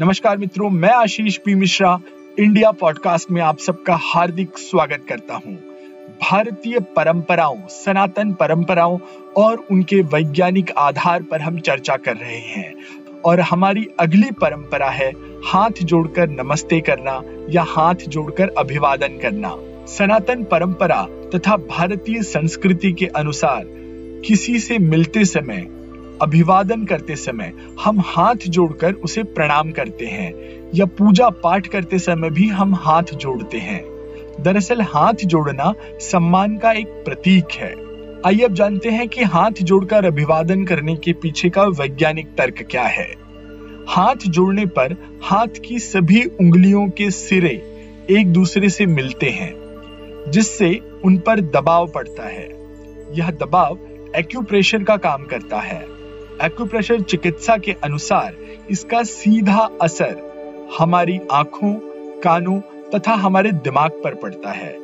नमस्कार मित्रों, मैं Ashish P Mishra, India podcast में आप सबका हार्दिक स्वागत करता हूँ। भारतीय परंपराओं, सनातन परंपराओं और उनके वैज्ञानिक आधार पर हम चर्चा कर रहे हैं। और हमारी अगली परंपरा है हाथ जोड़कर नमस्ते करना या हाथ जोड़कर अभिवादन करना। सनातन परंपरा तथा भारतीय संस्कृति के अनुसार किसी से मिलते समय अभिवादन करते समय हम हाथ जोड़कर उसे प्रणाम करते हैं, या पूजा पाठ करते समय भी हम हाथ जोड़ते हैं। दरअसल हाथ जोड़ना सम्मान का एक प्रतीक है। आइए अब जानते हैं कि हाथ जोड़कर अभिवादन करने के पीछे का वैज्ञानिक तर्क क्या है। हाथ जोड़ने पर हाथ की सभी उंगलियों के सिरे एक दूसरे से मिलते हैं, जिससे उन पर दबाव पड़ता है। यह दबाव एक्यूप्रेशर का काम करता है। एक्यूप्रेशर चिकित्सा के अनुसार इसका सीधा असर हमारी आँखों, कानों तथा हमारे दिमाग पर पड़ता है,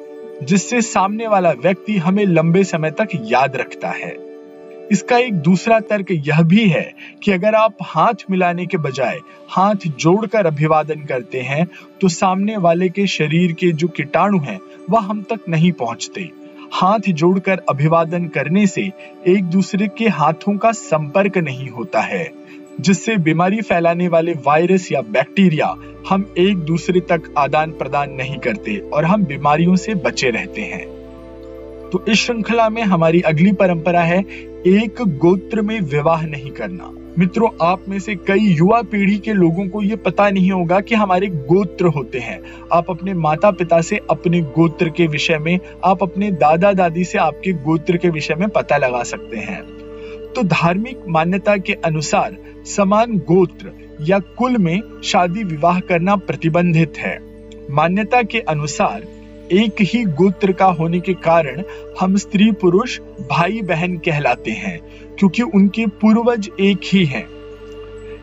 जिससे सामने वाला व्यक्ति हमें लंबे समय तक याद रखता है। इसका एक दूसरा तर्क यह भी है कि अगर आप हाथ मिलाने के बजाय हाथ जोड़कर अभिवादन करते हैं तो सामने वाले के शरीर के जो कीटाणु हैं, वह हम तक नहीं पहुँचते। हाथ जोड़कर अभिवादन करने से एक दूसरे के हाथों का संपर्क नहीं होता है, जिससे बीमारी फैलाने वाले वायरस या बैक्टीरिया हम एक दूसरे तक आदान प्रदान नहीं करते और हम बीमारियों से बचे रहते हैं। तो इस श्रृंखला में हमारी अगली परंपरा है, एक गोत्र में विवाह नहीं करना। मित्रों, आप में से कई युवा पीढ़ी के लोगों को ये पता नहीं होगा कि हमारे गोत्र होते हैं। आप अपने माता पिता से अपने गोत्र के विषय में, आप अपने दादा दादी से आपके गोत्र के विषय में पता लगा सकते हैं। तो धार्मिक मान्यता के अनुसार, समान गोत्र या कुल में शादी विवाह करना प्रतिबंधित है। मान्यता के अनुसार एक ही गोत्र का होने के कारण हम स्त्री पुरुष भाई बहन कहलाते हैं, क्योंकि उनके पूर्वज एक ही हैं।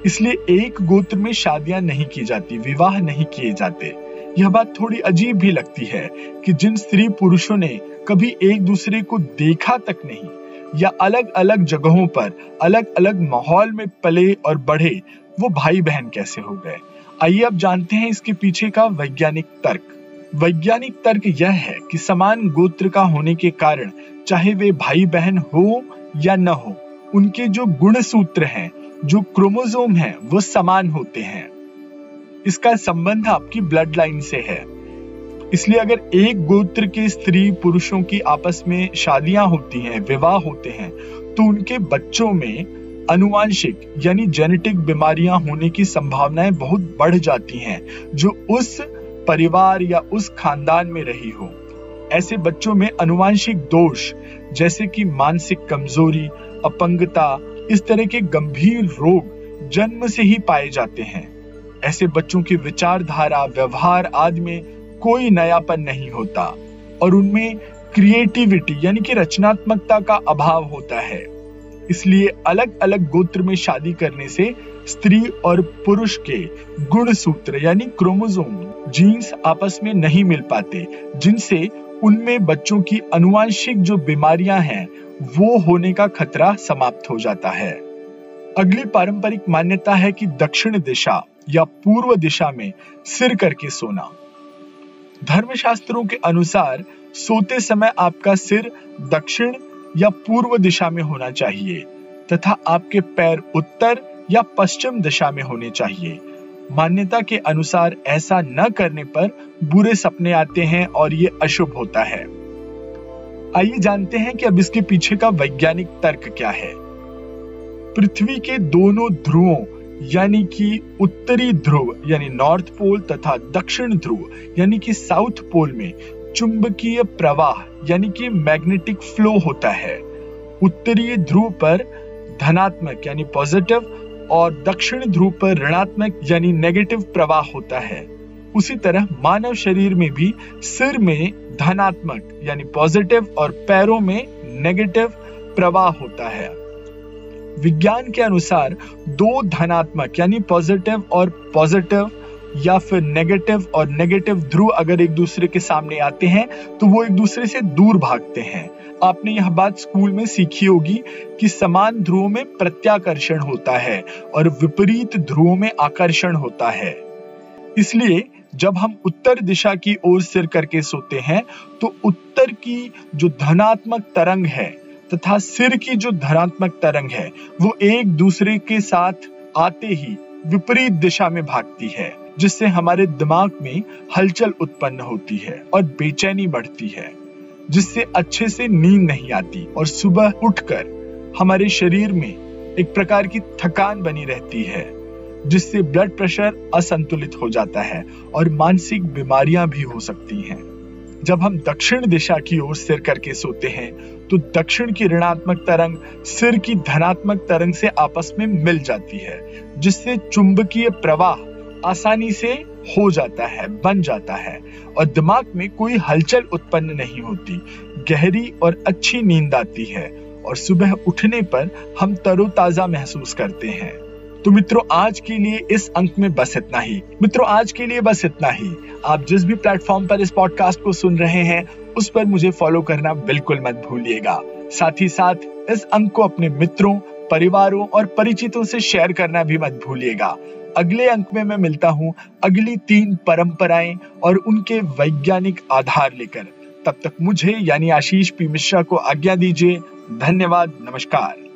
इसलिए एक गोत्र में शादियाँ नहीं की जाती, विवाह नहीं किए जाते। यह बात थोड़ी अजीब भी लगती है कि जिन स्त्री पुरुषों ने कभी एक दूसरे को देखा तक नहीं, या अलग अलग जगहों पर अलग अलग माहौल में पले और बढ़े, वो भाई बहन कैसे हो गए? आइए अब जानते हैं इसके पीछे का वैज्ञानिक तर्क। वैज्ञानिक तर्क यह है कि समान गोत्र का होने के कारण, चाहे वे भाई बहन हो या न हो, उनके जो गुण सूत्र हैं, जो क्रोमोजोम हैं, वो समान होते हैं। इसका संबंध आपकी ब्लड लाइन से है। इसलिए अगर एक गोत्र के स्त्री पुरुषों की आपस में शादियाँ होती हैं, विवाह होते हैं तो उनके बच्चों में अनुवांशिक, यानी जेनेटिक बीमारियाँ होने की संभावनाएँ बहुत बढ़ जाती हैं, जो उस परिवार या उस खानदान में रही हो। ऐसे बच्चों में अनुवांशिक दोष, जैसे कि मानसिक कमज़ोरी, अपंगता, इस तरह के गंभीर रोग जन्म से ही पाए जाते हैं। ऐसे बच्चों की विचारधारा, व्यवहार आदि में कोई नयापन नहीं होता और उनमें क्रिएटिविटी यानी कि रचनात्मकता का अभाव होता है। इसलिए अलग अलग गोत्र में शादी करने से स्त्री और पुरुष के गुण सूत्र यानी क्रोमोजोम जीन्स आपस में नहीं मिल पाते, जिनसे उनमें बच्चों की अनुवांशिक जो बीमारियाँ हैं, वो होने का खतरा समाप्त हो जाता है। अगली पारंपरिक मान्यता है कि दक्षिण दिशा या पूर्व दिशा में सिर करके सोना। धर्मशास्त्रों के अनुसार सोते समय आपका सिर दक्षिण या पूर्व दिशा में होना चाहिए, तथा आपके पैर उत्तर या पश्चिम दिशा में होने चाहिए। मान्यता के अनुसार ऐसा न करने पर बुरे सपने आते हैं और ये अशुभ होता है। आइए जानते हैं कि अब इसके पीछे का वैज्ञानिक तर्क क्या है। पृथ्वी के दोनों ध्रुवों, यानी कि उत्तरी ध्रुव, यानी नॉर्थ पोल तथा दक्षिण ध्रुव, यानी कि साउथ पोल में चुंबकीय प्रवाह, यानी कि मैग्नेटिक फ्लो होता है। उत्तरी ध्रुव पर धनात्मक, यानी पॉजिटिव और दक्षिण ध्रुव पर ऋणात्मक यानी नेगेटिव प्रवाह होता है। उसी तरह मानव शरीर में भी सिर में धनात्मक यानी पॉजिटिव और पैरों में नेगेटिव प्रवाह होता है। विज्ञान के अनुसार दो धनात्मक यानी पॉजिटिव और पॉजिटिव या फिर नेगेटिव और नेगेटिव ध्रुव अगर एक दूसरे के सामने आते हैं तो वो एक दूसरे से दूर भागते हैं। आपने यह बात स्कूल में सीखी होगी कि समान ध्रुवों में प्रत्याकर्षण होता है और विपरीत ध्रुवों में आकर्षण होता है। इसलिए जब हम उत्तर दिशा की ओर सिर करके सोते हैं तो उत्तर की जो धनात्मक तरंग है तथा सिर की जो धनात्मक तरंग है, वो एक दूसरे के साथ आते ही विपरीत दिशा में भागती है। जिससे हमारे दिमाग में हलचल उत्पन्न होती है और बेचैनी बढ़ती है, जिससे अच्छे से नींद नहीं आती और सुबह उठकर हमारे शरीर में एक प्रकार की थकान बनी रहती है, जिससे ब्लड प्रेशर असंतुलित हो जाता है और मानसिक बीमारियाँ भी हो सकती हैं। जब हम दक्षिण दिशा की ओर सिर करके सोते हैं तो दक्षिण की ऋणात्मक तरंग सिर की धनात्मक तरंग से आपस में मिल जाती है, जिससे चुंबकीय प्रवाह आसानी से हो जाता है, बन जाता है। और दिमाग में कोई हलचल उत्पन्न नहीं होती। गहरी और अच्छी नींद आती है और सुबह उठने पर हम तरोताजा महसूस करते हैं। तो मित्रों, आज के लिए इस अंक में बस इतना ही। मित्रों, आज के लिए बस इतना ही। आप जिस भी प्लेटफॉर्म पर इस पॉडकास्ट को सुन रहे हैं, उस पर मुझे फॉलो करना बिल्कुल मत भूलिएगा। साथ ही साथ इस अंक को अपने मित्रों, परिवारों और परिचितों से शेयर करना भी मत भूलिएगा। अगले अंक में मैं मिलता हूँ अगली तीन परंपराएँ और उनके वैज्ञानिक आधार लेकर। तब तक मुझे यानी आशीष पी मिश्रा को आज्ञा दीजिए। धन्यवाद, नमस्कार।